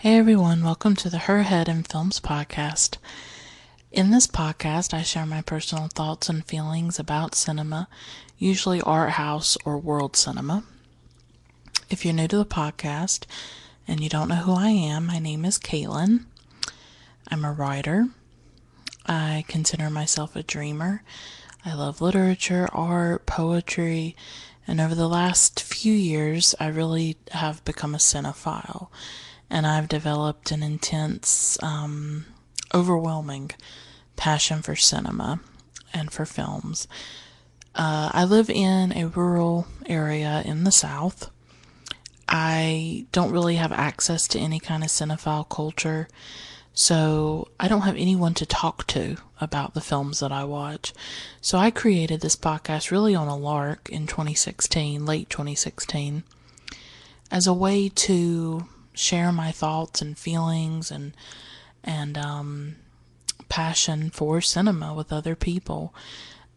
Hey everyone, welcome to the Her Head in Films podcast. In this podcast, I share my personal thoughts and feelings about cinema, usually art house or world cinema. If you're new to the podcast and you don't know who I am, my name is Caitlin. I'm a writer. I consider myself a dreamer. I love literature, art, poetry, and over the last few years, I really have become a cinephile and I've developed an intense, um, overwhelming passion for cinema and for films. Uh, I live in a rural area in the South. I don't really have access to any kind of cinephile culture, so I don't have anyone to talk to about the films that I watch. So I created this podcast really on a lark in 2016, late 2016, as a way to share my thoughts and feelings and and um, passion for cinema with other people.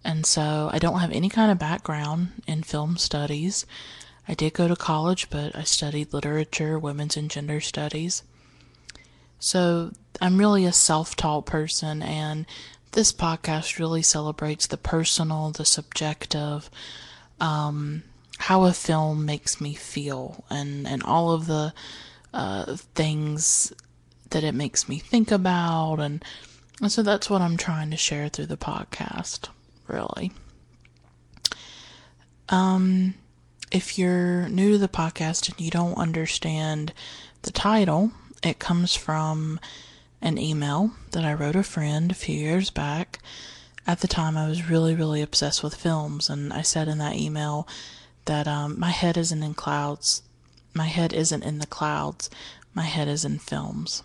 And so I don't have any kind of background in film studies. I did go to college, but I studied literature, women's and gender studies. So I'm really a self taught person, and this podcast really celebrates the personal, the subjective, um, how a film makes me feel, and, and all of the uh, things that it makes me think about. And, and so that's what I'm trying to share through the podcast, really. Um, if you're new to the podcast and you don't understand the title, it comes from an email that I wrote a friend a few years back. At the time, I was really, really obsessed with films, and I said in that email that um, my head isn't in clouds my head isn't in the clouds, my head is in films.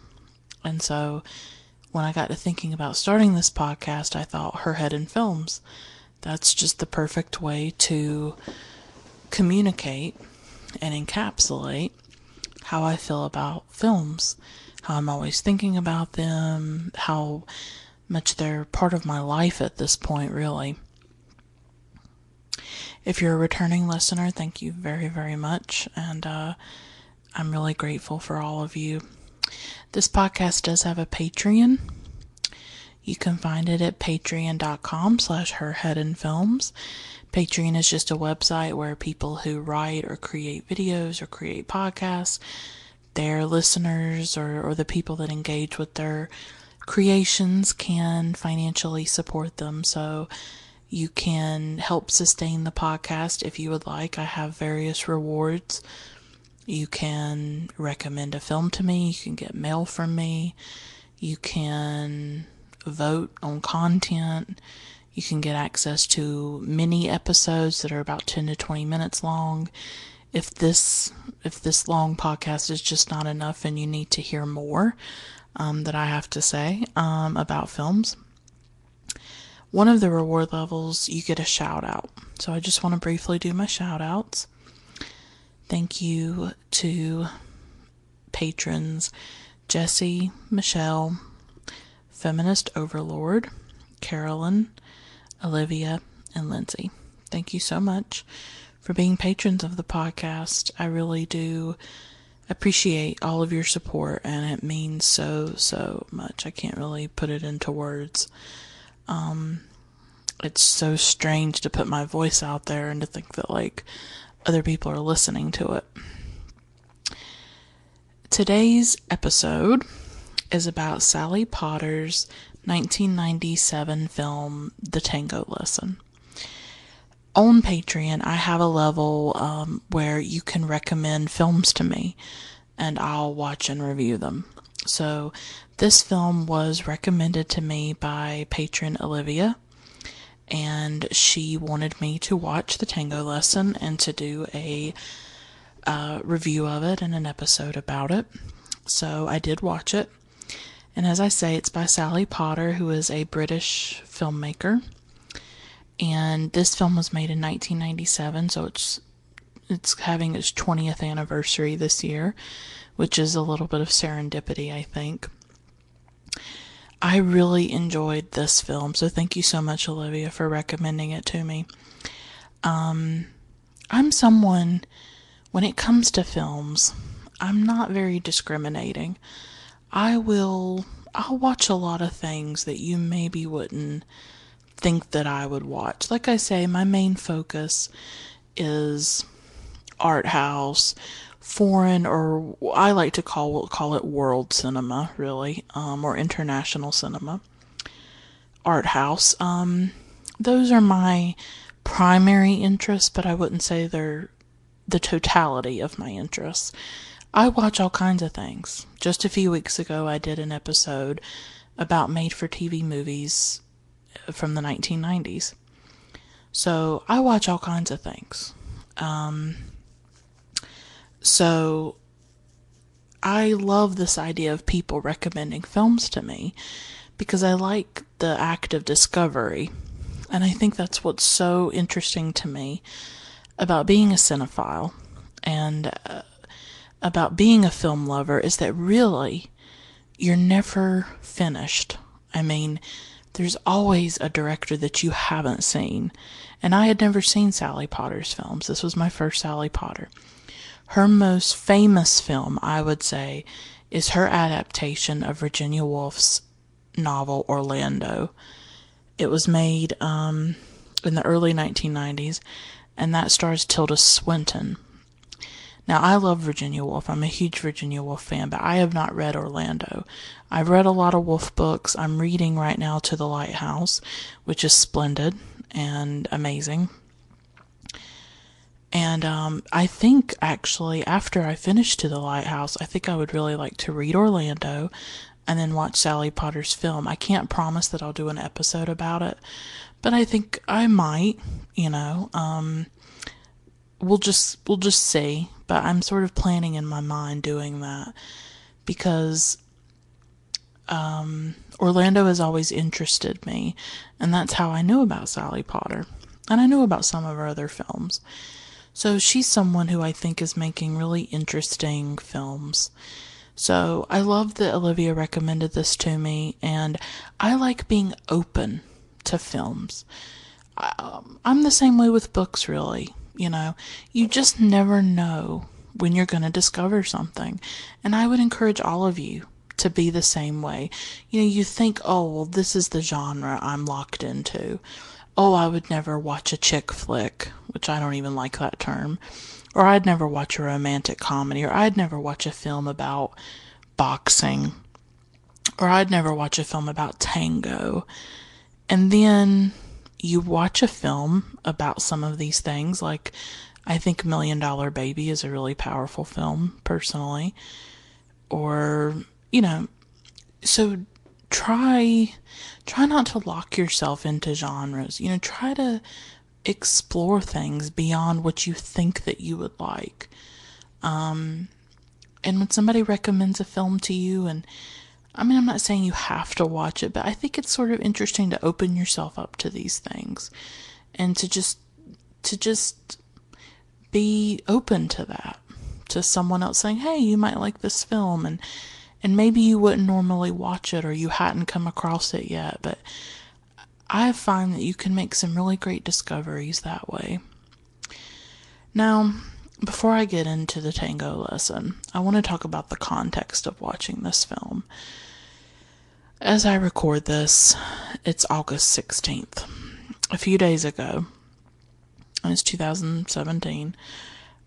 And so when I got to thinking about starting this podcast, I thought her head in films. That's just the perfect way to communicate and encapsulate how I feel about films, how I'm always thinking about them, how much they're part of my life at this point, really. If you're a returning listener, thank you very, very much. And uh, I'm really grateful for all of you. This podcast does have a Patreon. You can find it at patreon.com slash herheadinfilms. Patreon is just a website where people who write or create videos or create podcasts, their listeners or, or the people that engage with their creations can financially support them. So you can help sustain the podcast if you would like. I have various rewards. You can recommend a film to me. You can get mail from me. You can vote on content. You can get access to mini episodes that are about 10 to 20 minutes long. If this if this long podcast is just not enough and you need to hear more um, that I have to say um, about films, one of the reward levels, you get a shout out. So I just want to briefly do my shout outs. Thank you to patrons Jesse, Michelle, Feminist Overlord, Carolyn, Olivia, and Lindsay. Thank you so much for being patrons of the podcast. I really do appreciate all of your support, and it means so, so much. I can't really put it into words. Um, it's so strange to put my voice out there and to think that like other people are listening to it. Today's episode is about Sally Potter's 1997 film, The Tango Lesson. On Patreon, I have a level um, where you can recommend films to me and I'll watch and review them. So, this film was recommended to me by patron Olivia, and she wanted me to watch the tango lesson and to do a uh, review of it and an episode about it. So I did watch it. And as I say, it's by Sally Potter, who is a British filmmaker. And this film was made in 1997, so it's it's having its 20th anniversary this year, which is a little bit of serendipity, I think. I really enjoyed this film, so thank you so much, Olivia, for recommending it to me. Um, I'm someone, when it comes to films, I'm not very discriminating. I will I'll watch a lot of things that you maybe wouldn't think that I would watch. Like I say, my main focus is art house, foreign or I like to call call it world cinema, really, um, or international cinema, art house. Um, those are my primary interests, but I wouldn't say they're the totality of my interests. I watch all kinds of things. Just a few weeks ago, I did an episode about made for TV movies from the 1990s. So I watch all kinds of things. Um, so I love this idea of people recommending films to me because I like the act of discovery. And I think that's what's so interesting to me about being a cinephile and uh, about being a film lover is that really you're never finished. I mean, there's always a director that you haven't seen. And I had never seen Sally Potter's films. This was my first Sally Potter. Her most famous film, I would say, is her adaptation of Virginia Woolf's novel Orlando. It was made um, in the early 1990s, and that stars Tilda Swinton. Now, I love Virginia Woolf. I'm a huge Virginia Woolf fan, but I have not read Orlando. I've read a lot of Woolf books. I'm reading right now To the Lighthouse, which is splendid and amazing. And um, I think actually, after I finish To the Lighthouse, I think I would really like to read Orlando and then watch Sally Potter's film. I can't promise that I'll do an episode about it, but I think I might, you know. Um, we'll just we'll just see, but I'm sort of planning in my mind doing that because um, Orlando has always interested me, and that's how I knew about Sally Potter. And I knew about some of her other films. So she's someone who I think is making really interesting films. So I love that Olivia recommended this to me, and I like being open to films. Um, I'm the same way with books, really. You know, you just never know when you're going to discover something. And I would encourage all of you to be the same way. You know, you think, oh, well, this is the genre I'm locked into oh, I would never watch a chick flick, which I don't even like that term, or I'd never watch a romantic comedy, or I'd never watch a film about boxing, or I'd never watch a film about tango. And then you watch a film about some of these things, like I think Million Dollar Baby is a really powerful film, personally. Or, you know, so try try not to lock yourself into genres. You know, try to explore things beyond what you think that you would like. Um, and when somebody recommends a film to you, and I mean, I'm not saying you have to watch it, but I think it's sort of interesting to open yourself up to these things and to just to just be open to that to someone else saying hey you might like this film and and maybe you wouldn't normally watch it or you hadn't come across it yet, but I find that you can make some really great discoveries that way. Now, before I get into the tango lesson, I want to talk about the context of watching this film. As I record this, it's August 16th. A few days ago, it's 2017,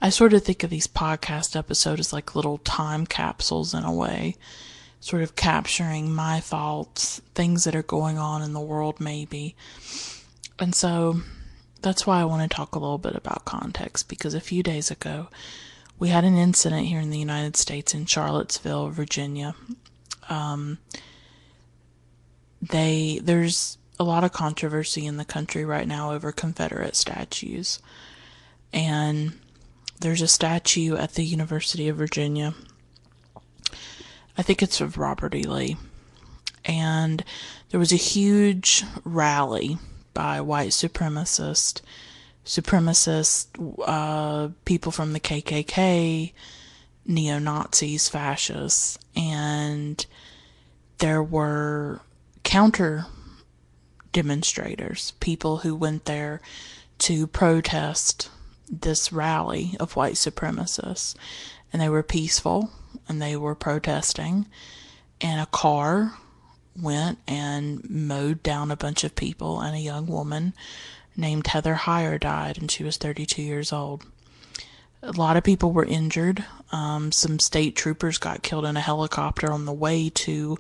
I sort of think of these podcast episodes as like little time capsules in a way, sort of capturing my thoughts, things that are going on in the world, maybe. And so that's why I want to talk a little bit about context because a few days ago we had an incident here in the United States in Charlottesville, Virginia. Um, they there's a lot of controversy in the country right now over Confederate statues, and there's a statue at the University of Virginia. I think it's of Robert E. Lee. And there was a huge rally by white supremacists, supremacists, uh, people from the KKK, neo Nazis, fascists, and there were counter demonstrators, people who went there to protest this rally of white supremacists. and they were peaceful and they were protesting. And a car went and mowed down a bunch of people, and a young woman named Heather Heyer died, and she was 32 years old. A lot of people were injured. Um, some state troopers got killed in a helicopter on the way to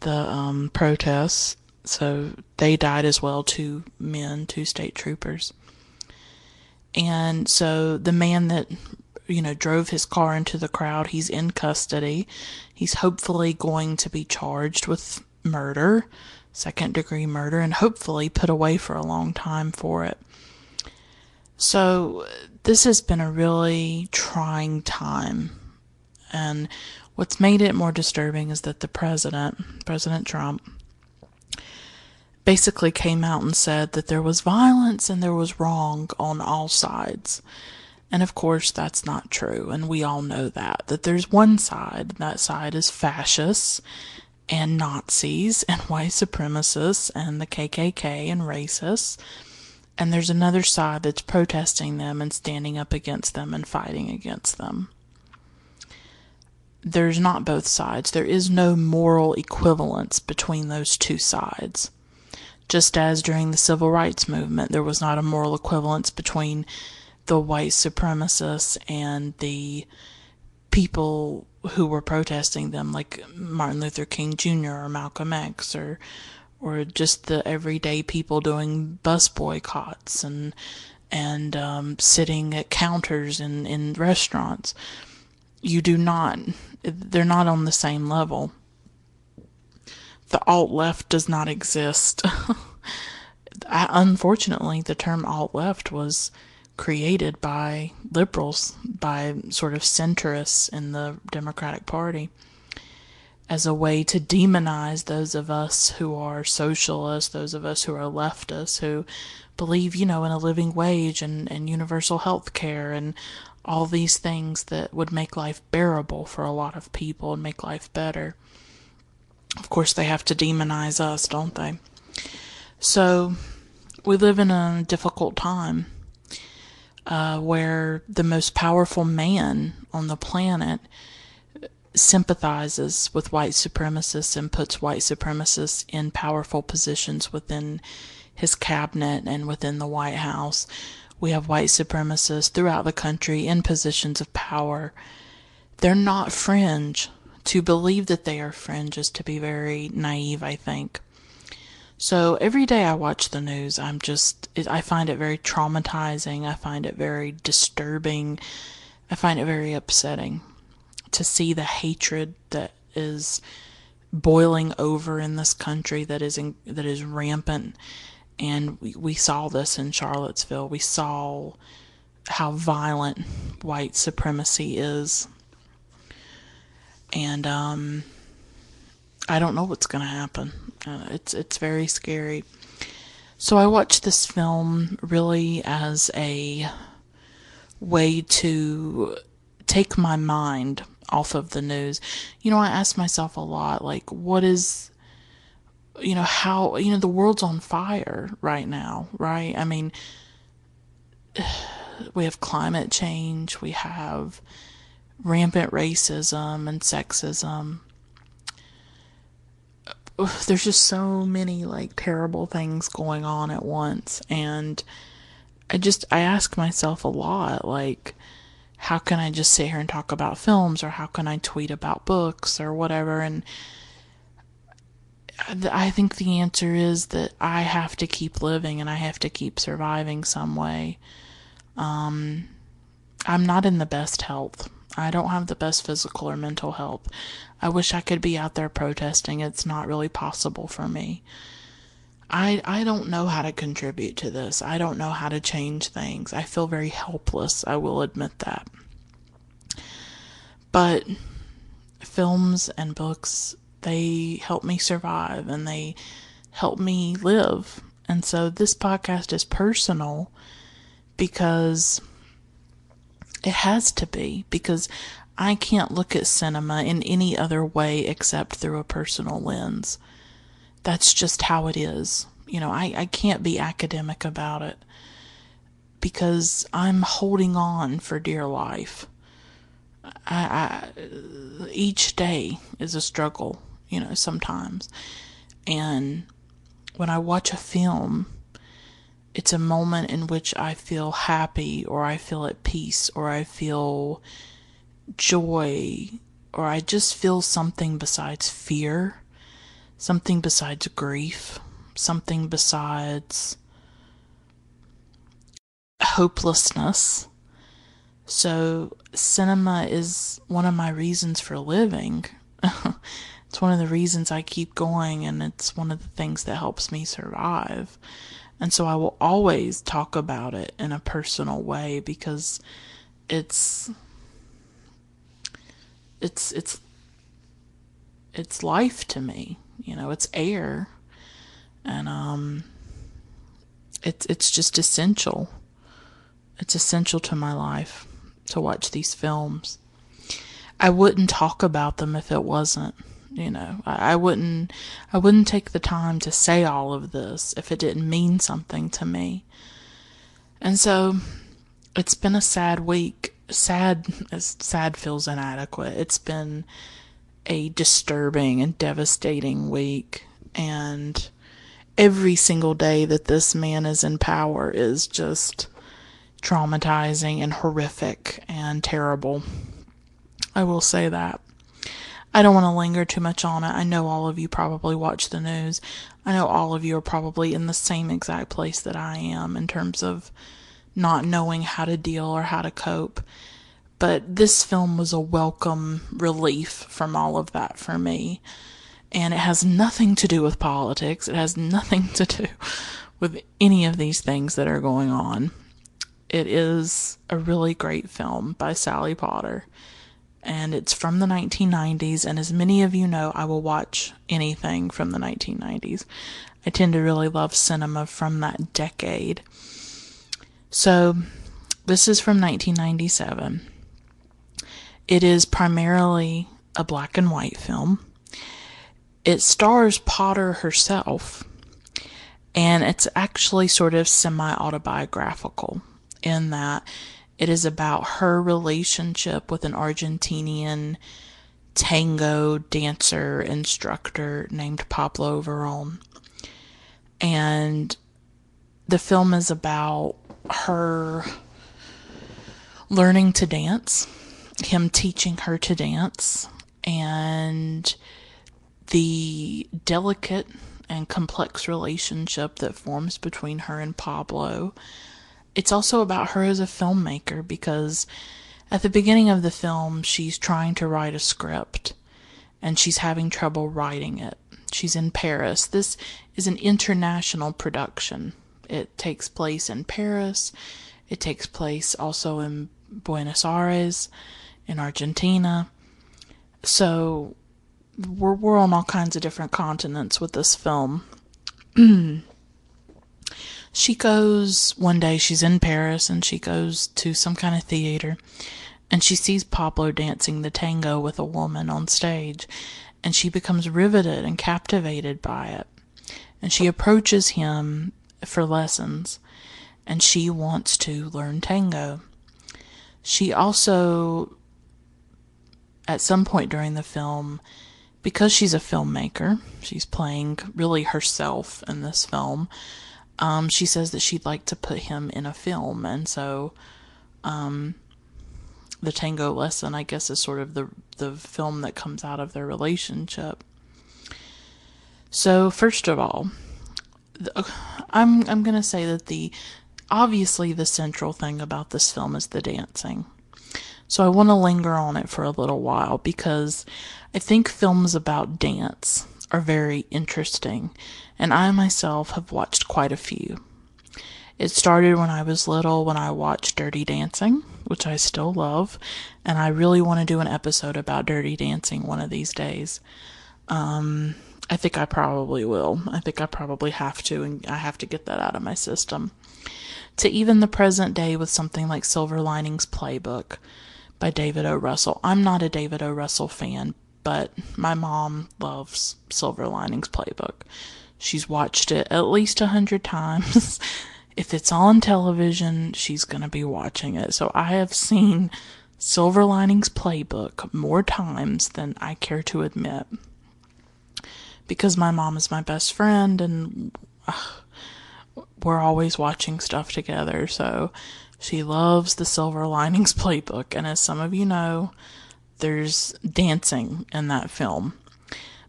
the um, protests, so they died as well. Two men, two state troopers. And so the man that you know drove his car into the crowd, he's in custody. He's hopefully going to be charged with murder, second degree murder, and hopefully put away for a long time for it. So, this has been a really trying time. And what's made it more disturbing is that the president, President Trump, basically came out and said that there was violence and there was wrong on all sides. And of course, that's not true. And we all know that, that there's one side, that side is fascists and Nazis and white supremacists and the KKK and racists. And there's another side that's protesting them and standing up against them and fighting against them. There's not both sides. There is no moral equivalence between those two sides. Just as during the civil rights movement, there was not a moral equivalence between the white supremacists and the people who were protesting them, like Martin Luther King Jr. or Malcolm X, or or just the everyday people doing bus boycotts and and um, sitting at counters in in restaurants. You do not; they're not on the same level. The alt left does not exist. Unfortunately, the term alt left was created by liberals, by sort of centrists in the Democratic Party, as a way to demonize those of us who are socialists, those of us who are leftists, who believe, you know, in a living wage and, and universal health care and all these things that would make life bearable for a lot of people and make life better. Of course, they have to demonize us, don't they? So, we live in a difficult time uh, where the most powerful man on the planet sympathizes with white supremacists and puts white supremacists in powerful positions within his cabinet and within the White House. We have white supremacists throughout the country in positions of power. They're not fringe. To believe that they are fringe is to be very naive, I think. So every day I watch the news, I'm just, it, I find it very traumatizing. I find it very disturbing. I find it very upsetting to see the hatred that is boiling over in this country that is in, that is rampant. And we, we saw this in Charlottesville. We saw how violent white supremacy is. And um, I don't know what's going to happen. Uh, it's it's very scary. So I watched this film really as a way to take my mind off of the news. You know, I ask myself a lot like what is you know how you know the world's on fire right now, right? I mean we have climate change, we have rampant racism and sexism there's just so many like terrible things going on at once and I just I ask myself a lot like how can I just sit here and talk about films or how can I tweet about books or whatever and I think the answer is that I have to keep living and I have to keep surviving some way. Um, I'm not in the best health. I don't have the best physical or mental health. I wish I could be out there protesting. It's not really possible for me. I I don't know how to contribute to this. I don't know how to change things. I feel very helpless. I will admit that. But films and books, they help me survive and they help me live. And so this podcast is personal because it has to be because I can't look at cinema in any other way except through a personal lens. That's just how it is. You know, I, I can't be academic about it because I'm holding on for dear life. I, I each day is a struggle, you know, sometimes. And when I watch a film, it's a moment in which I feel happy or I feel at peace or I feel joy or I just feel something besides fear, something besides grief, something besides hopelessness. So, cinema is one of my reasons for living. it's one of the reasons I keep going, and it's one of the things that helps me survive. And so, I will always talk about it in a personal way because it's it's it's it's life to me. You know, it's air, and um, it's it's just essential. It's essential to my life to watch these films. I wouldn't talk about them if it wasn't. You know, I, I wouldn't I wouldn't take the time to say all of this if it didn't mean something to me. And so it's been a sad week sad sad feels inadequate. It's been a disturbing and devastating week and every single day that this man is in power is just traumatizing and horrific and terrible. I will say that. I don't want to linger too much on it. I know all of you probably watch the news. I know all of you are probably in the same exact place that I am in terms of not knowing how to deal or how to cope. But this film was a welcome relief from all of that for me. And it has nothing to do with politics, it has nothing to do with any of these things that are going on. It is a really great film by Sally Potter. And it's from the 1990s. And as many of you know, I will watch anything from the 1990s. I tend to really love cinema from that decade. So, this is from 1997. It is primarily a black and white film. It stars Potter herself, and it's actually sort of semi autobiographical in that it is about her relationship with an Argentinian tango dancer instructor named Pablo Verón. And the film is about her learning to dance, him teaching her to dance, and the delicate and complex relationship that forms between her and Pablo it's also about her as a filmmaker because at the beginning of the film, she's trying to write a script and she's having trouble writing it. She's in Paris. This is an international production. It takes place in Paris. It takes place also in Buenos Aires, in Argentina. So we're, we're on all kinds of different continents with this film. she goes one day, she's in Paris and she goes to some kind of theater and she sees Pablo dancing the tango with a woman on stage and she becomes riveted and captivated by it. And she approaches him for lessons and she wants to learn tango. She also, at some point during the film, because she's a filmmaker, she's playing really herself in this film um, she says that she'd like to put him in a film, and so um, the tango lesson, I guess, is sort of the the film that comes out of their relationship. So first of all, I'm I'm gonna say that the obviously the central thing about this film is the dancing. So I want to linger on it for a little while because I think films about dance are very interesting, and I myself have watched quite a few. It started when I was little when I watched Dirty Dancing, which I still love, and I really want to do an episode about Dirty Dancing one of these days. Um, I think I probably will. I think I probably have to, and I have to get that out of my system. To even the present day with something like Silver Linings Playbook by David O. Russell. I'm not a David O. Russell fan, but my mom loves Silver Linings Playbook. She's watched it at least a hundred times. if it's on television, she's going to be watching it. So I have seen Silver Linings Playbook more times than I care to admit. Because my mom is my best friend and uh, we're always watching stuff together, so she loves the Silver Linings Playbook. And as some of you know, there's dancing in that film.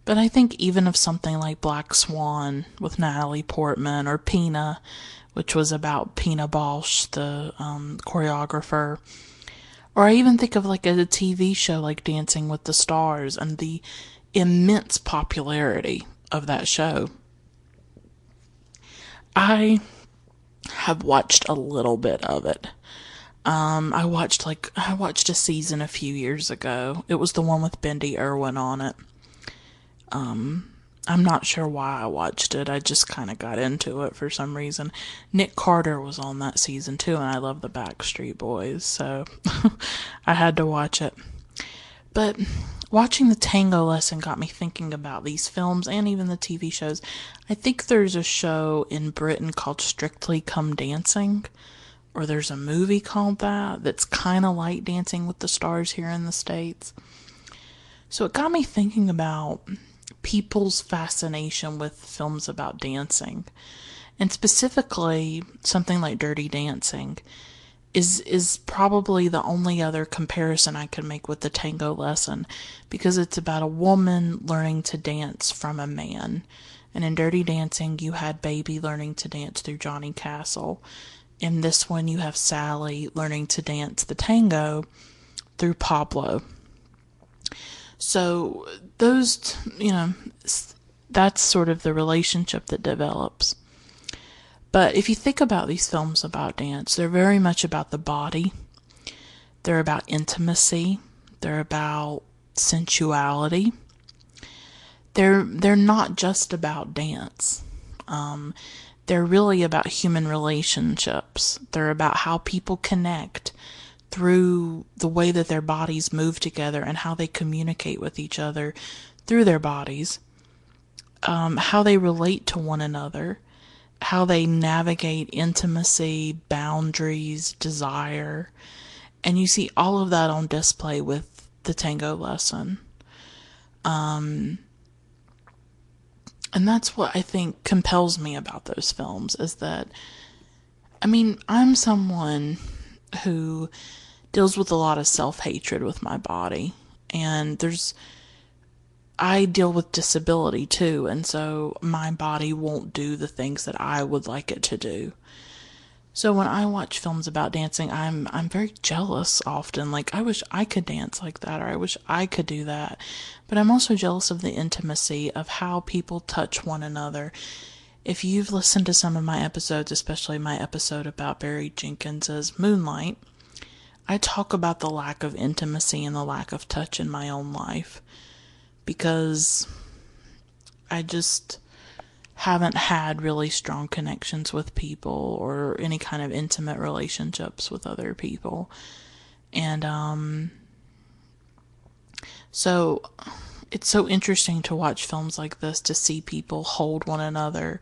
But I think even of something like Black Swan with Natalie Portman or Pina, which was about Pina Bausch, the um, choreographer, or I even think of like a TV show like Dancing with the Stars and the immense popularity of that show. I have watched a little bit of it. Um, I watched like I watched a season a few years ago. It was the one with Bindi Irwin on it. Um, I'm not sure why I watched it. I just kind of got into it for some reason. Nick Carter was on that season too, and I love the Backstreet Boys, so I had to watch it. But watching the tango lesson got me thinking about these films and even the TV shows. I think there's a show in Britain called Strictly Come Dancing, or there's a movie called that that's kind of like Dancing with the Stars here in the States. So it got me thinking about people's fascination with films about dancing. And specifically, something like Dirty Dancing is is probably the only other comparison I could make with the tango lesson because it's about a woman learning to dance from a man. And in Dirty Dancing, you had Baby learning to dance through Johnny Castle. In this one, you have Sally learning to dance the tango through Pablo. So those, you know, that's sort of the relationship that develops. But if you think about these films about dance, they're very much about the body. They're about intimacy. They're about sensuality. They're they're not just about dance. Um, they're really about human relationships. They're about how people connect through the way that their bodies move together and how they communicate with each other through their bodies, um, how they relate to one another, how they navigate intimacy, boundaries, desire. And you see all of that on display with the tango lesson. Um, and that's what I think compels me about those films is that, I mean, I'm someone who deals with a lot of self hatred with my body. And there's, I deal with disability too. And so my body won't do the things that I would like it to do. So when I watch films about dancing, I'm I'm very jealous often. Like I wish I could dance like that or I wish I could do that. But I'm also jealous of the intimacy of how people touch one another. If you've listened to some of my episodes, especially my episode about Barry Jenkins's Moonlight, I talk about the lack of intimacy and the lack of touch in my own life because I just haven't had really strong connections with people or any kind of intimate relationships with other people. And um so it's so interesting to watch films like this to see people hold one another,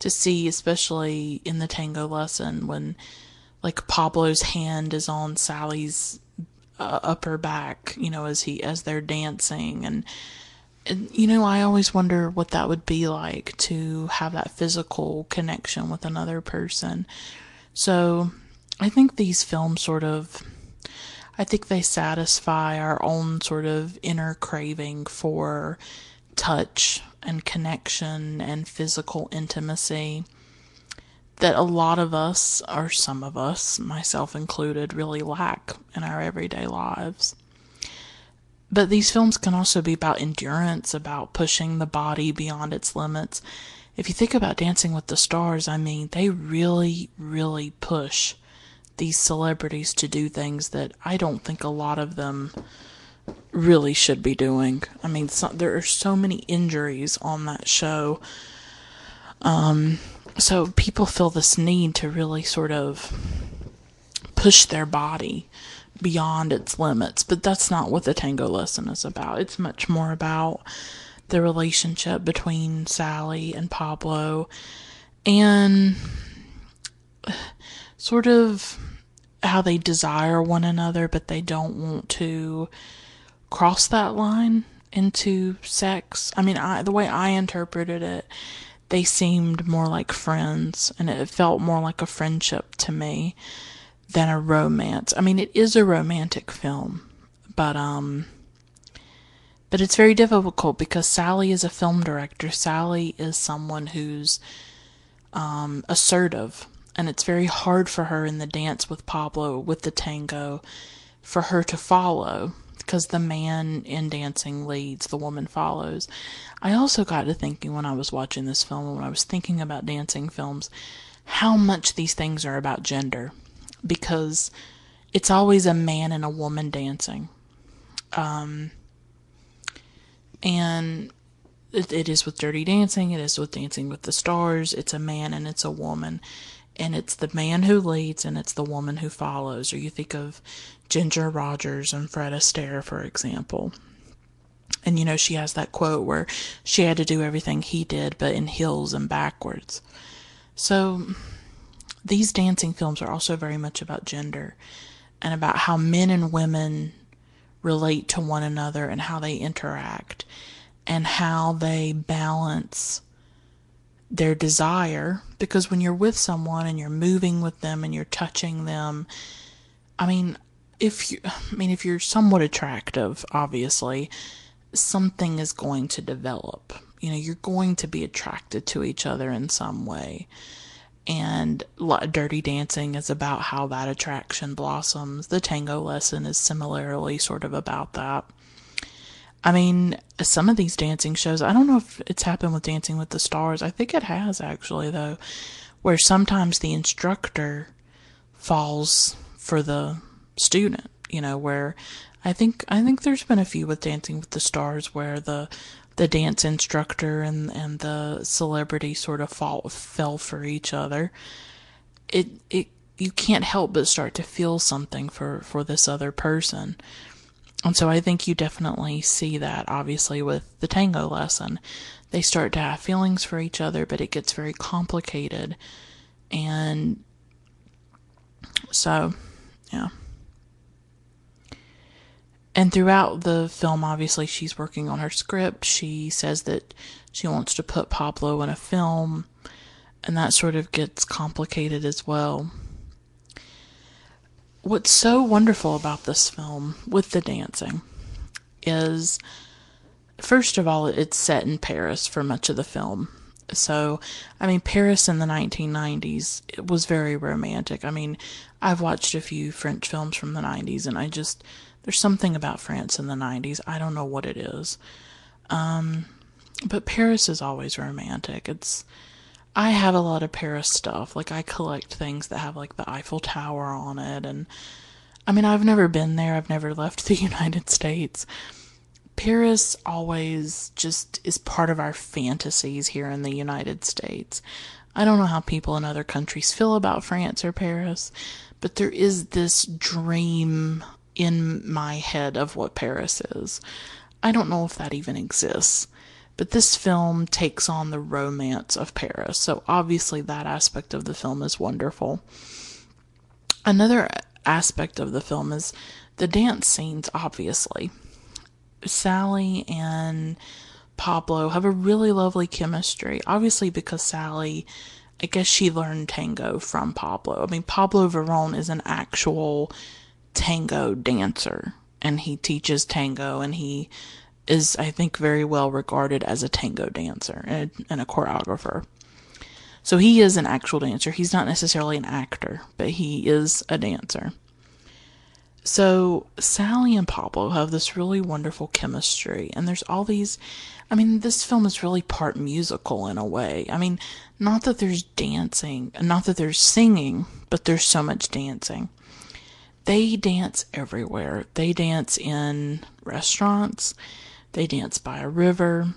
to see especially in the tango lesson when like Pablo's hand is on Sally's uh, upper back, you know, as he as they're dancing and and you know, I always wonder what that would be like to have that physical connection with another person. So, I think these films sort of I think they satisfy our own sort of inner craving for touch and connection and physical intimacy that a lot of us, or some of us, myself included, really lack in our everyday lives. But these films can also be about endurance, about pushing the body beyond its limits. If you think about Dancing with the Stars, I mean, they really, really push these celebrities to do things that I don't think a lot of them really should be doing. I mean, so, there are so many injuries on that show. Um, so people feel this need to really sort of push their body beyond its limits, but that's not what the tango lesson is about. It's much more about the relationship between Sally and Pablo and sort of how they desire one another, but they don't want to cross that line into sex. I mean, I, the way I interpreted it, they seemed more like friends, and it felt more like a friendship to me than a romance. I mean, it is a romantic film, but um but it's very difficult because Sally is a film director. Sally is someone who's um, assertive, and it's very hard for her in the dance with Pablo, with the tango, for her to follow because the man in dancing leads, the woman follows. I also got to thinking when I was watching this film, when I was thinking about dancing films, how much these things are about gender because it's always a man and a woman dancing. Um, and it, it is with Dirty Dancing, it is with Dancing with the Stars. It's a man and it's a woman. And it's the man who leads and it's the woman who follows. Or you think of Ginger Rogers and Fred Astaire, for example. And you know, she has that quote where she had to do everything he did, but in heels and backwards. So these dancing films are also very much about gender and about how men and women relate to one another and how they interact and how they balance their desire because when you're with someone and you're moving with them and you're touching them i mean if you i mean if you're somewhat attractive obviously something is going to develop you know you're going to be attracted to each other in some way and Dirty Dancing is about how that attraction blossoms. The tango lesson is similarly sort of about that. I mean, some of these dancing shows, I don't know if it's happened with Dancing with the Stars. I think it has actually, though, where sometimes the instructor falls for the student, you know, where I think I think there's been a few with Dancing with the Stars where the the dance instructor and and the celebrity sort of fall fell for each other. It it you can't help but start to feel something for for this other person. And so I think you definitely see that obviously with the tango lesson. They start to have feelings for each other, but it gets very complicated. And so, yeah. And throughout the film, obviously, she's working on her script. She says that she wants to put Pablo in a film, and that sort of gets complicated as well. What's so wonderful about this film with the dancing is, first of all, it's set in Paris for much of the film. So, I mean, Paris in the 1990s it was very romantic. I mean, I've watched a few French films from the 90s, and I just there's something about France in the 90s. I don't know what it is. Um, but Paris is always romantic. It's I have a lot of Paris stuff. Like I collect things that have like the Eiffel Tower on it and I mean, I've never been there. I've never left the United States. Paris always just is part of our fantasies here in the United States. I don't know how people in other countries feel about France or Paris, but there is this dream in my head of what Paris is. I don't know if that even exists. But this film takes on the romance of Paris, so obviously that aspect of the film is wonderful. Another aspect of the film is the dance scenes, obviously. Sally and Pablo have a really lovely chemistry, obviously, because Sally, I guess she learned tango from Pablo. I mean, Pablo Verón is an actual tango dancer and he teaches tango and he is I think very well regarded as a tango dancer and, and a choreographer. So he is an actual dancer. He's not necessarily an actor, but he is a dancer. So Sally and Pablo have this really wonderful chemistry, and there's all these. I mean, this film is really part musical in a way. I mean, not that there's dancing, not that there's singing, but there's so much dancing they dance everywhere. They dance in restaurants, they dance by a river.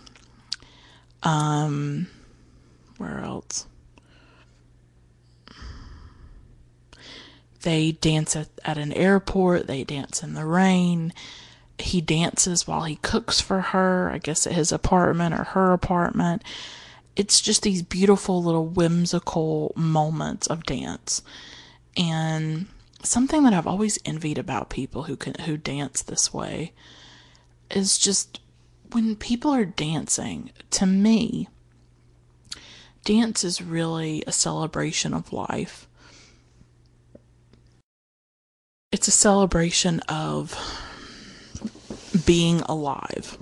Um, where else? They dance at, at an airport, they dance in the rain. He dances while he cooks for her, I guess at his apartment or her apartment. It's just these beautiful little whimsical moments of dance. And something that I've always envied about people who can who dance this way is just when people are dancing, to me, dance is really a celebration of life. It's a celebration of being alive.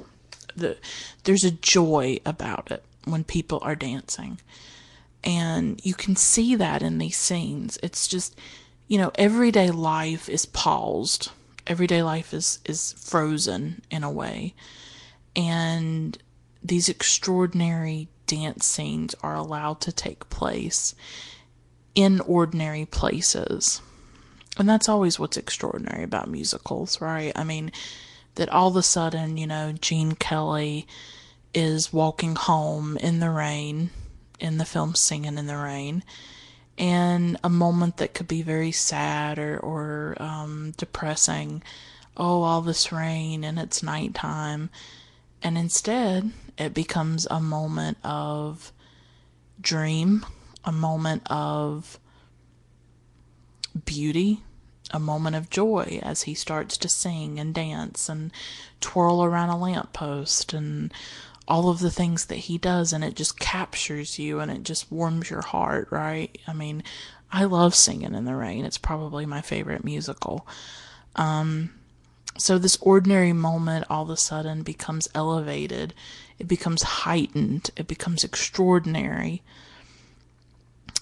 The, there's a joy about it when people are dancing. And you can see that in these scenes. It's just, you know, everyday life is paused. Everyday life is, is frozen in a way. And these extraordinary dance scenes are allowed to take place in ordinary places. And that's always what's extraordinary about musicals, right? I mean, that all of a sudden, you know, Gene Kelly is walking home in the rain in the film Singing in the Rain. And a moment that could be very sad or, or um, depressing. Oh, all this rain and it's nighttime. And instead, it becomes a moment of dream, a moment of beauty, a moment of joy as he starts to sing and dance and twirl around a lamppost and all of the things that he does and it just captures you and it just warms your heart, right? I mean, I love singing in the rain. It's probably my favorite musical. Um, so this ordinary moment all of a sudden becomes elevated. It becomes heightened. It becomes extraordinary.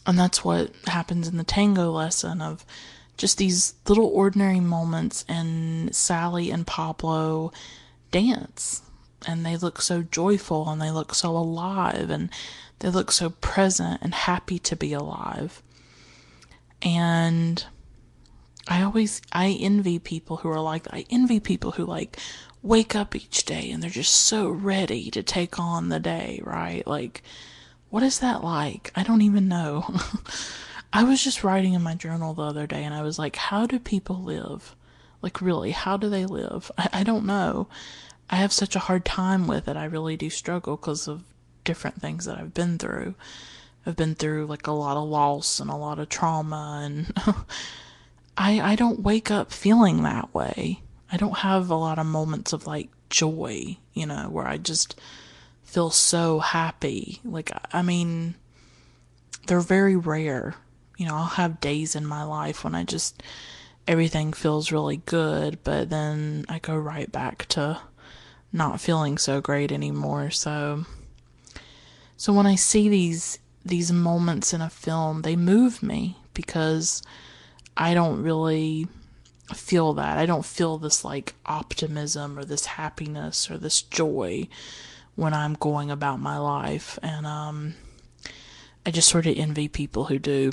And that's what happens in the tango lesson of just these little ordinary moments and Sally and Pablo dance and they look so joyful and they look so alive and they look so present and happy to be alive. And I always I envy people who are like I envy people who like wake up each day and they're just so ready to take on the day, right? Like what is that like? I don't even know. I was just writing in my journal the other day and I was like, how do people live? Like, really, how do they live? I, I don't know. I have such a hard time with it. I really do struggle because of different things that I've been through. I've been through like a lot of loss and a lot of trauma and I I don't wake up feeling that way. I don't have a lot of moments of like joy, you know, where I just feel so happy. Like I mean they're very rare you know, I'll have days in my life when I just everything feels really good, but then I go right back to not feeling so great anymore. So so when I see these these moments in a film, they move me because I don't really feel that. I don't feel this like optimism or this happiness or this joy when I'm going about my life and um I just sort of envy people who do.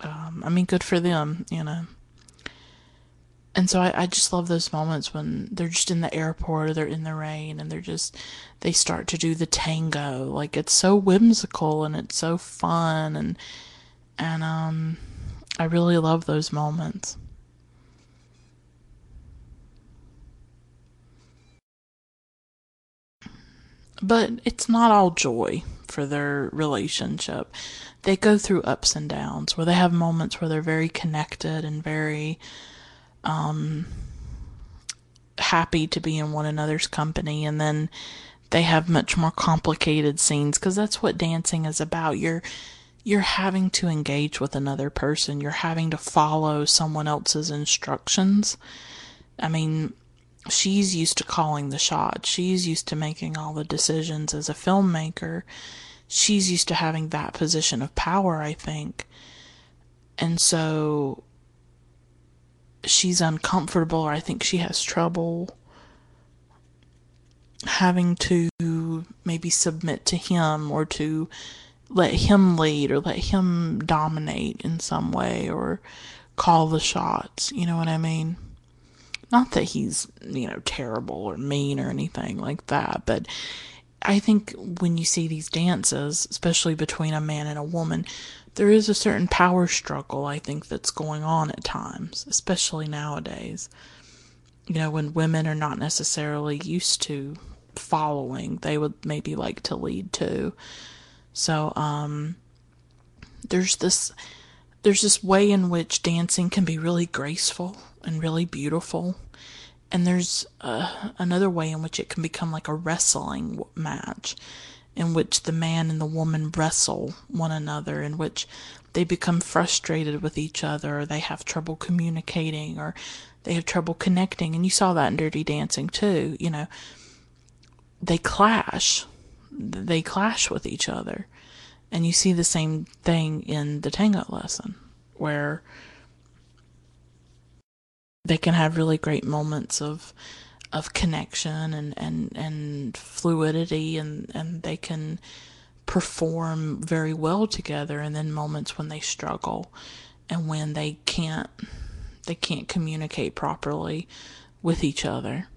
Um, I mean, good for them, you know. And so I, I just love those moments when they're just in the airport or they're in the rain and they're just, they start to do the tango. Like, it's so whimsical and it's so fun. And, and, um, I really love those moments. But it's not all joy for their relationship. They go through ups and downs where they have moments where they're very connected and very um, happy to be in one another's company, and then they have much more complicated scenes because that's what dancing is about. You're you're having to engage with another person. You're having to follow someone else's instructions. I mean, she's used to calling the shots. She's used to making all the decisions as a filmmaker. She's used to having that position of power, I think. And so she's uncomfortable, or I think she has trouble having to maybe submit to him or to let him lead or let him dominate in some way or call the shots. You know what I mean? Not that he's, you know, terrible or mean or anything like that, but I think when you see these dances, especially between a man and a woman, there is a certain power struggle, I think, that's going on at times, especially nowadays. You know, when women are not necessarily used to following, they would maybe like to lead too. So, um, there's this there's this way in which dancing can be really graceful and really beautiful. And there's uh, another way in which it can become like a wrestling match, in which the man and the woman wrestle one another, in which they become frustrated with each other, or they have trouble communicating, or they have trouble connecting. And you saw that in Dirty Dancing too. You know, they clash. They clash with each other. And you see the same thing in the tango lesson, where they can have really great moments of of connection and, and, and fluidity and, and they can perform very well together and then moments when they struggle and when they can't they can't communicate properly with each other.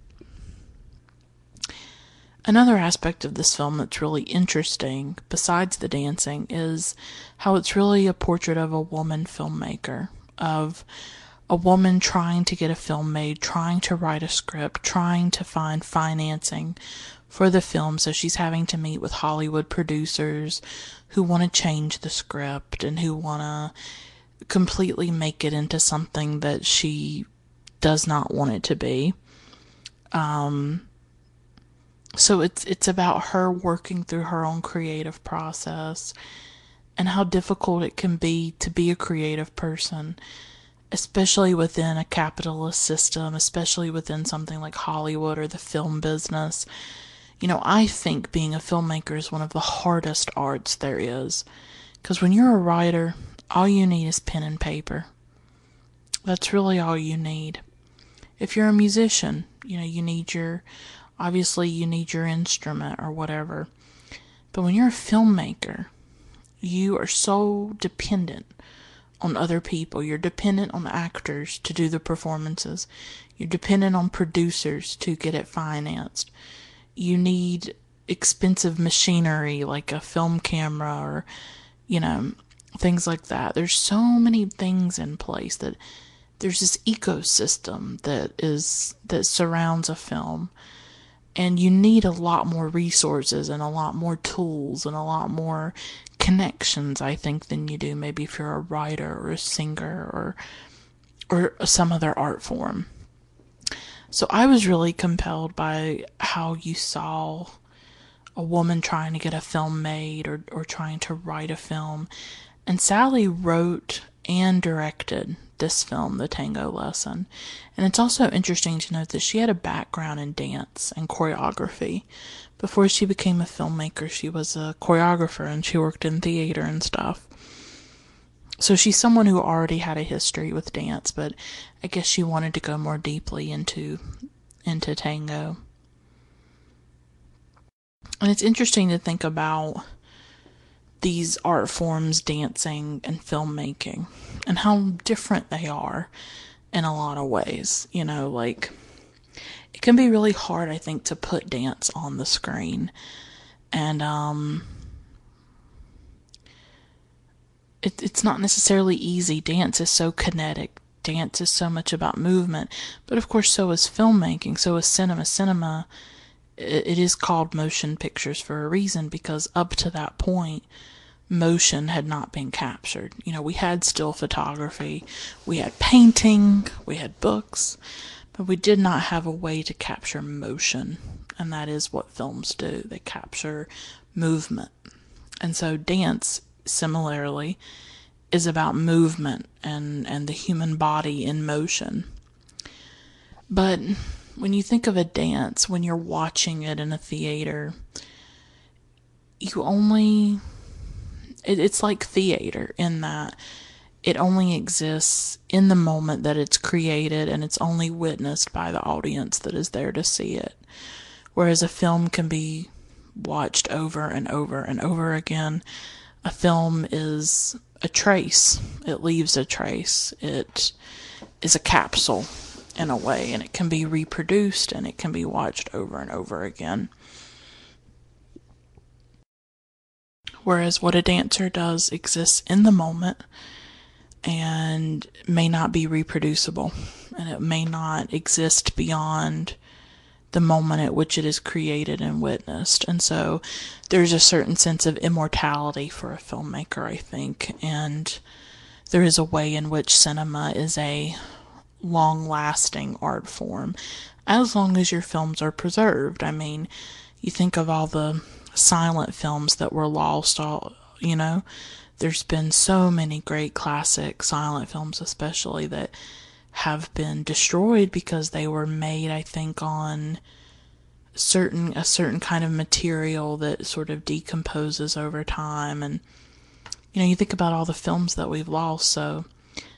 Another aspect of this film that's really interesting, besides the dancing, is how it's really a portrait of a woman filmmaker, of a woman trying to get a film made, trying to write a script, trying to find financing for the film. So she's having to meet with Hollywood producers who want to change the script and who want to completely make it into something that she does not want it to be. Um, so it's it's about her working through her own creative process and how difficult it can be to be a creative person, especially within a capitalist system, especially within something like Hollywood or the film business. You know, I think being a filmmaker is one of the hardest arts there is. Because when you're a writer, all you need is pen and paper. That's really all you need. If you're a musician, you know, you need your Obviously, you need your instrument or whatever. But when you're a filmmaker, you are so dependent on other people. You're dependent on actors to do the performances. You're dependent on producers to get it financed. You need expensive machinery like a film camera or, you know, things like that. There's so many things in place that there's this ecosystem that is that surrounds a film and you need a lot more resources and a lot more tools and a lot more connections i think than you do maybe if you're a writer or a singer or or some other art form. So i was really compelled by how you saw a woman trying to get a film made or, or trying to write a film. And sally wrote and directed this film, The Tango Lesson. And it's also interesting to note that she had a background in dance and choreography. Before she became a filmmaker, she was a choreographer and she worked in theater and stuff. So she's someone who already had a history with dance, but I guess she wanted to go more deeply into into tango. And it's interesting to think about these art forms, dancing and filmmaking, and how different they are in a lot of ways. You know, like it can be really hard, I think, to put dance on the screen. And, um, it, it's not necessarily easy. Dance is so kinetic. Dance is so much about movement. But of course, so is filmmaking, so is cinema. Cinema, it, it is called motion pictures for a reason because up to that point, motion had not been captured. You know, we had still photography, we had painting, we had books, but we did not have a way to capture motion. And that is what films do they capture movement. And so, dance, similarly, is about movement and, and the human body in motion. But when you think of a dance, when you're watching it in a theater, you only it, it's like theater in that it only exists in the moment that it's created and it's only witnessed by the audience that is there to see it. Whereas a film can be watched over and over and over again. A film is a trace, it leaves a trace, it is a capsule in a way, and it can be reproduced and it can be watched over and over again. Whereas what a dancer does exists in the moment and may not be reproducible and it may not exist beyond the moment at which it is created and witnessed. And so there's a certain sense of immortality for a filmmaker, I think. And there is a way in which cinema is a long lasting art form as long as your films are preserved. I mean, you think of all the silent films that were lost, all, you know, there's been so many great classic silent films, especially that have been destroyed because they were made, I think, on certain a certain kind of material that sort of decomposes over time. And you know you think about all the films that we've lost so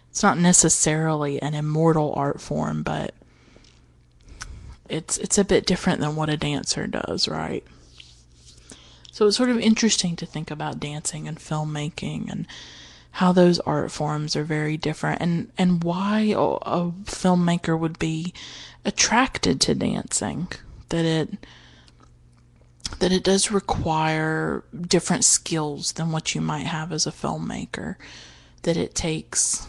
it's not necessarily an immortal art form but it's it's a bit different than what a dancer does right so it's sort of interesting to think about dancing and filmmaking and how those art forms are very different and, and why a, filmmaker would be attracted to dancing. That it that it does require different skills than what you might have as a filmmaker. That it takes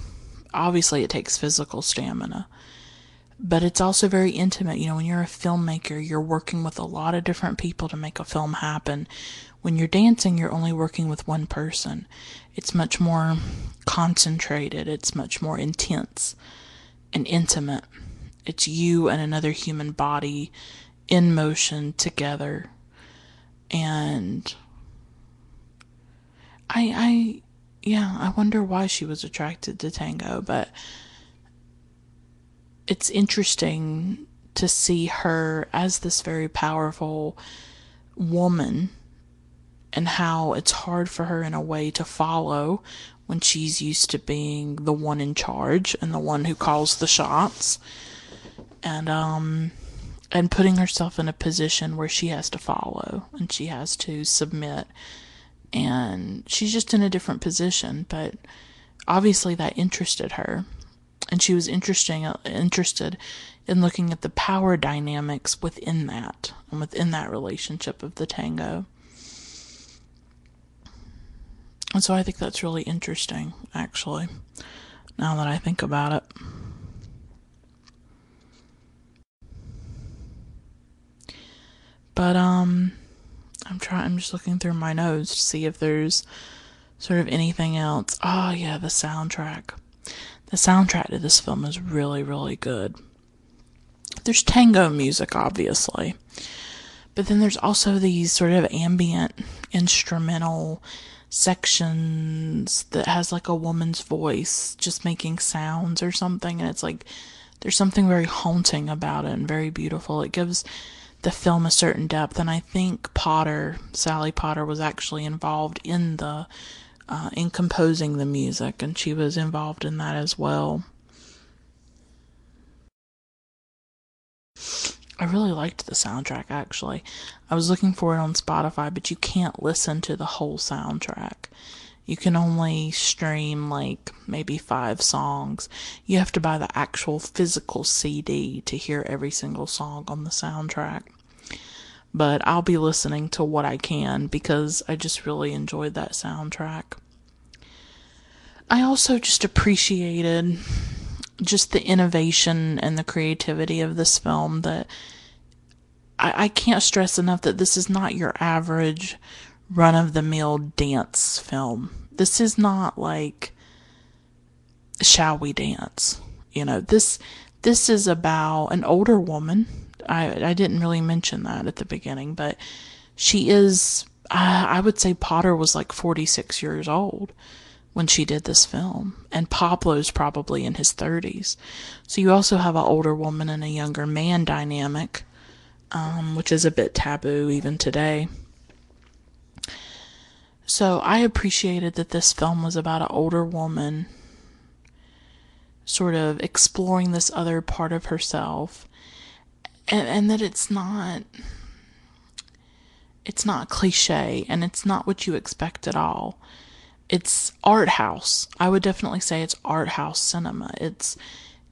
obviously it takes physical stamina but it's also very intimate. You know, when you're a filmmaker, you're working with a lot of different people to make a film happen. When you're dancing, you're only working with one person. It's much more concentrated, it's much more intense and intimate. It's you and another human body in motion together. And I I yeah, I wonder why she was attracted to tango, but it's interesting to see her as this very powerful woman and how it's hard for her in a way to follow when she's used to being the one in charge and the one who calls the shots. And um and putting herself in a position where she has to follow and she has to submit. And she's just in a different position but obviously that interested her and she was interesting interested in looking at the power dynamics within that and within that relationship of the tango. And so I think that's really interesting, actually, now that I think about it. But um I'm trying I'm just looking through my notes to see if there's sort of anything else. Oh yeah, the soundtrack. The soundtrack to this film is really, really good. There's tango music, obviously, but then there's also these sort of ambient instrumental sections that has like a woman's voice just making sounds or something, and it's like there's something very haunting about it and very beautiful. It gives the film a certain depth, and I think Potter, Sally Potter, was actually involved in the uh, in composing the music, and she was involved in that as well. I really liked the soundtrack actually. I was looking for it on Spotify, but you can't listen to the whole soundtrack. You can only stream like maybe five songs. You have to buy the actual physical CD to hear every single song on the soundtrack but I'll be listening to what I can because I just really enjoyed that soundtrack. I also just appreciated just the innovation and the creativity of this film that I, I can't stress enough that this is not your average run of the mill dance film. This is not like Shall We Dance? You know, this this is about an older woman I I didn't really mention that at the beginning, but she is. Uh, I would say Potter was like 46 years old when she did this film, and Pablo's probably in his 30s. So you also have an older woman and a younger man dynamic, um, which is a bit taboo even today. So I appreciated that this film was about an older woman sort of exploring this other part of herself and, and that it's not it's not cliche and it's not what you expect at all. It's art house. I would definitely say it's art house cinema. It's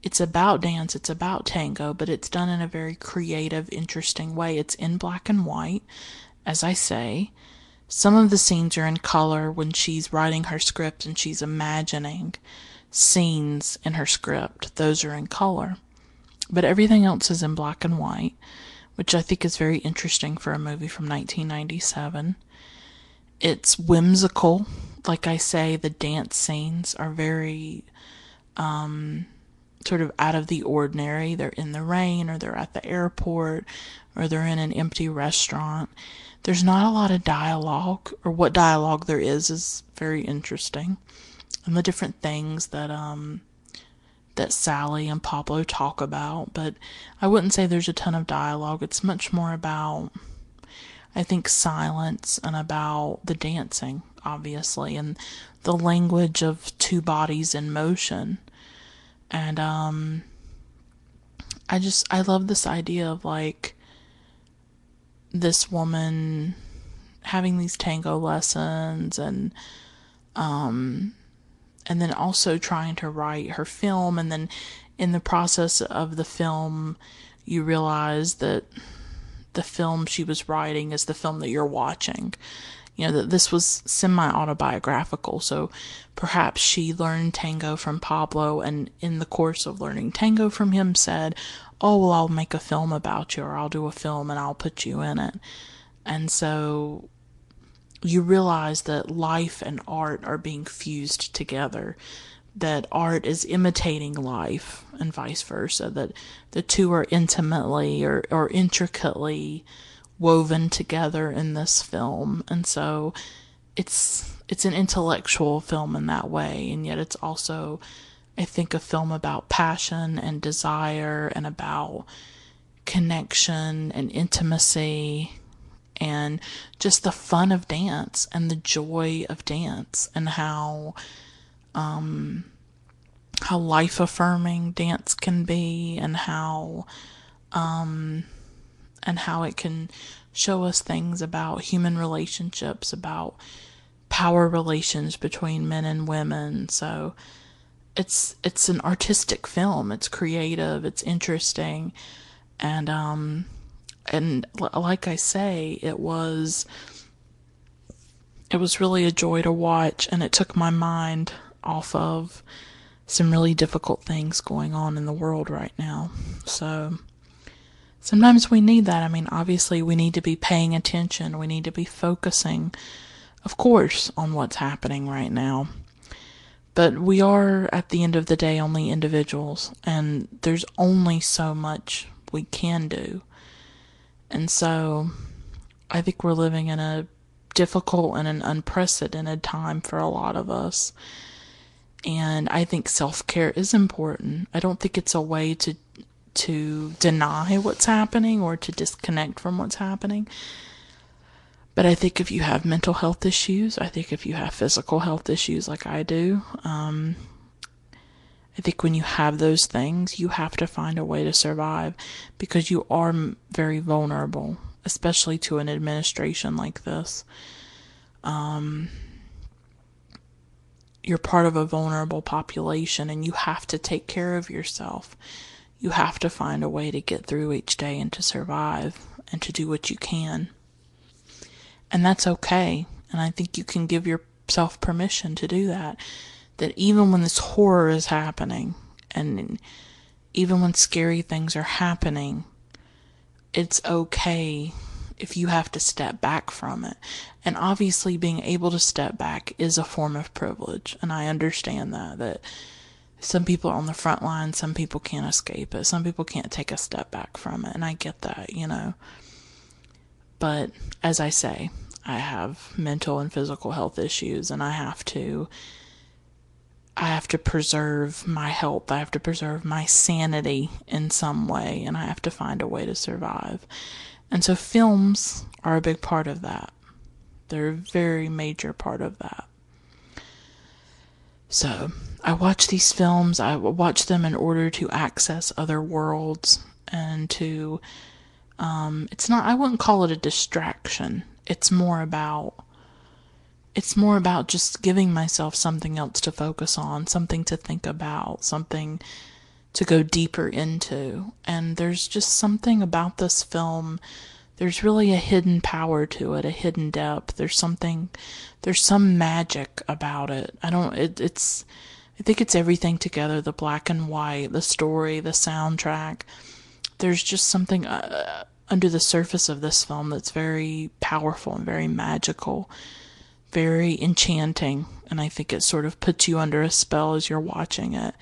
it's about dance, it's about tango, but it's done in a very creative, interesting way. It's in black and white, as I say. Some of the scenes are in color when she's writing her script and she's imagining scenes in her script. Those are in color. But everything else is in black and white, which I think is very interesting for a movie from 1997. It's whimsical, like I say, the dance scenes are very um, sort of out of the ordinary. They're in the rain, or they're at the airport, or they're in an empty restaurant. There's not a lot of dialogue, or what dialogue there is is very interesting, and the different things that um that Sally and Pablo talk about. But I wouldn't say there's a ton of dialogue. It's much more about I think silence and about the dancing, obviously, and the language of two bodies in motion. And um I just I love this idea of like this woman having these tango lessons and um and then also trying to write her film and then in the process of the film you realize that the film she was writing is the film that you're watching. You know, that this was semi autobiographical, so perhaps she learned tango from Pablo and in the course of learning tango from him said, Oh, well, I'll make a film about you, or I'll do a film and I'll put you in it. And so you realize that life and art are being fused together that art is imitating life and vice versa, that the two are intimately or, or intricately woven together in this film. And so it's it's an intellectual film in that way, and yet it's also I think a film about passion and desire and about connection and intimacy and just the fun of dance and the joy of dance and how um, how life affirming dance can be and how um, and how it can show us things about human relationships, about power relations between men and women. So it's it's an artistic film. It's creative. It's interesting, and um, and like I say, it was it was really a joy to watch, and it took my mind off of some really difficult things going on in the world right now. So sometimes we need that. I mean, obviously, we need to be paying attention, we need to be focusing, of course, on what's happening right now. But we are, at the end of the day, only individuals, and there's only so much we can do. And so I think we're living in a difficult and an unprecedented time for a lot of us. And I think self care is important. I don't think it's a way to to deny what's happening or to disconnect from what's happening. But I think if you have mental health issues, I think if you have physical health issues like I do, um, I think when you have those things, you have to find a way to survive because you are very vulnerable, especially to an administration like this. Um, you're part of a vulnerable population and you have to take care of yourself. You have to find a way to get through each day and to survive and to do what you can. And that's okay. And I think you can give yourself permission to do that. That even when this horror is happening and even when scary things are happening, it's okay if you have to step back from it. And obviously being able to step back is a form of privilege. And I understand that, that some people are on the front line, some people can't escape it. Some people can't take a step back from it. And I get that, you know. But as I say, I have mental and physical health issues and I have to I have to preserve my health. I have to preserve my sanity in some way and I have to find a way to survive. And so films are a big part of that. They're a very major part of that. So I watch these films, I watch them in order to access other worlds and to, um, it's not, I wouldn't call it a distraction. It's more about, it's more about just giving myself something else to focus on, something to think about, something to go deeper into. And there's just something about this film. There's really a hidden power to it, a hidden depth. There's something, there's some magic about it. I don't, it, it's, I think it's everything together the black and white, the story, the soundtrack. There's just something uh, under the surface of this film that's very powerful and very magical very enchanting, and I think it sort of puts you under a spell as you're watching it.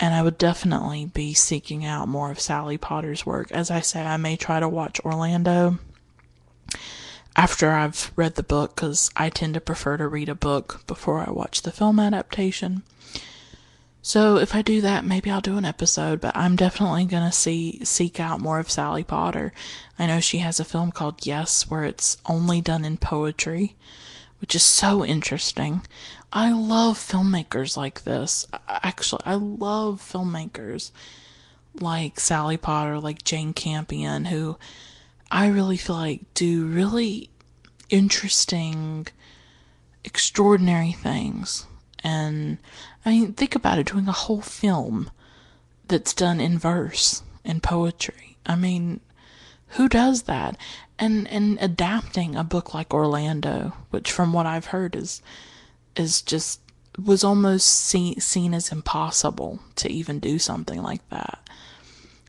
And I would definitely be seeking out more of Sally Potter's work. As I say, I may try to watch Orlando after I've read the book because I tend to prefer to read a book before I watch the film adaptation. So if I do that, maybe I'll do an episode, but I'm definitely to see seek out more of Sally Potter. I know she has a film called Yes where it's only done in poetry, which is so interesting. I love filmmakers like this. Actually, I love filmmakers like Sally Potter, like Jane Campion, who I really feel like do really interesting, extraordinary things. And I mean, think about it doing a whole film that's done in verse and poetry. I mean, who does that? And and adapting a book like Orlando, which from what I've heard is is just was almost seen seen as impossible to even do something like that.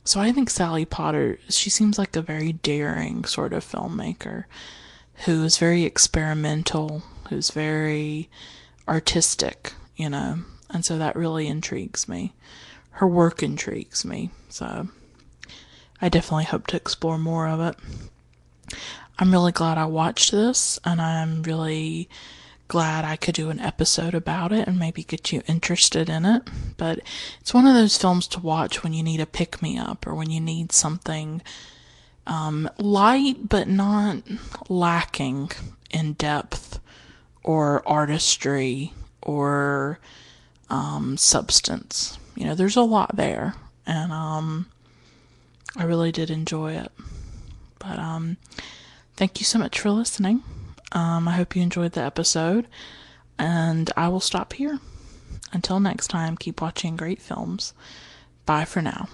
So I think Sally Potter, she seems like a very daring sort of filmmaker who is very experimental, who's very artistic, you know, and so that really intrigues me. Her work intrigues me, so I definitely hope to explore more of it. I'm really glad I watched this, and I'm really glad I could do an episode about it and maybe get you interested in it. But it's one of those films to watch when you need a pick me up or when you need something um, light but not lacking in depth or artistry or um, substance. You know, there's a lot there, and um, I really did enjoy it. But um, thank you so much for listening. Um, I hope you enjoyed the episode, and I will stop here. Until next time, keep watching great films. Bye for now.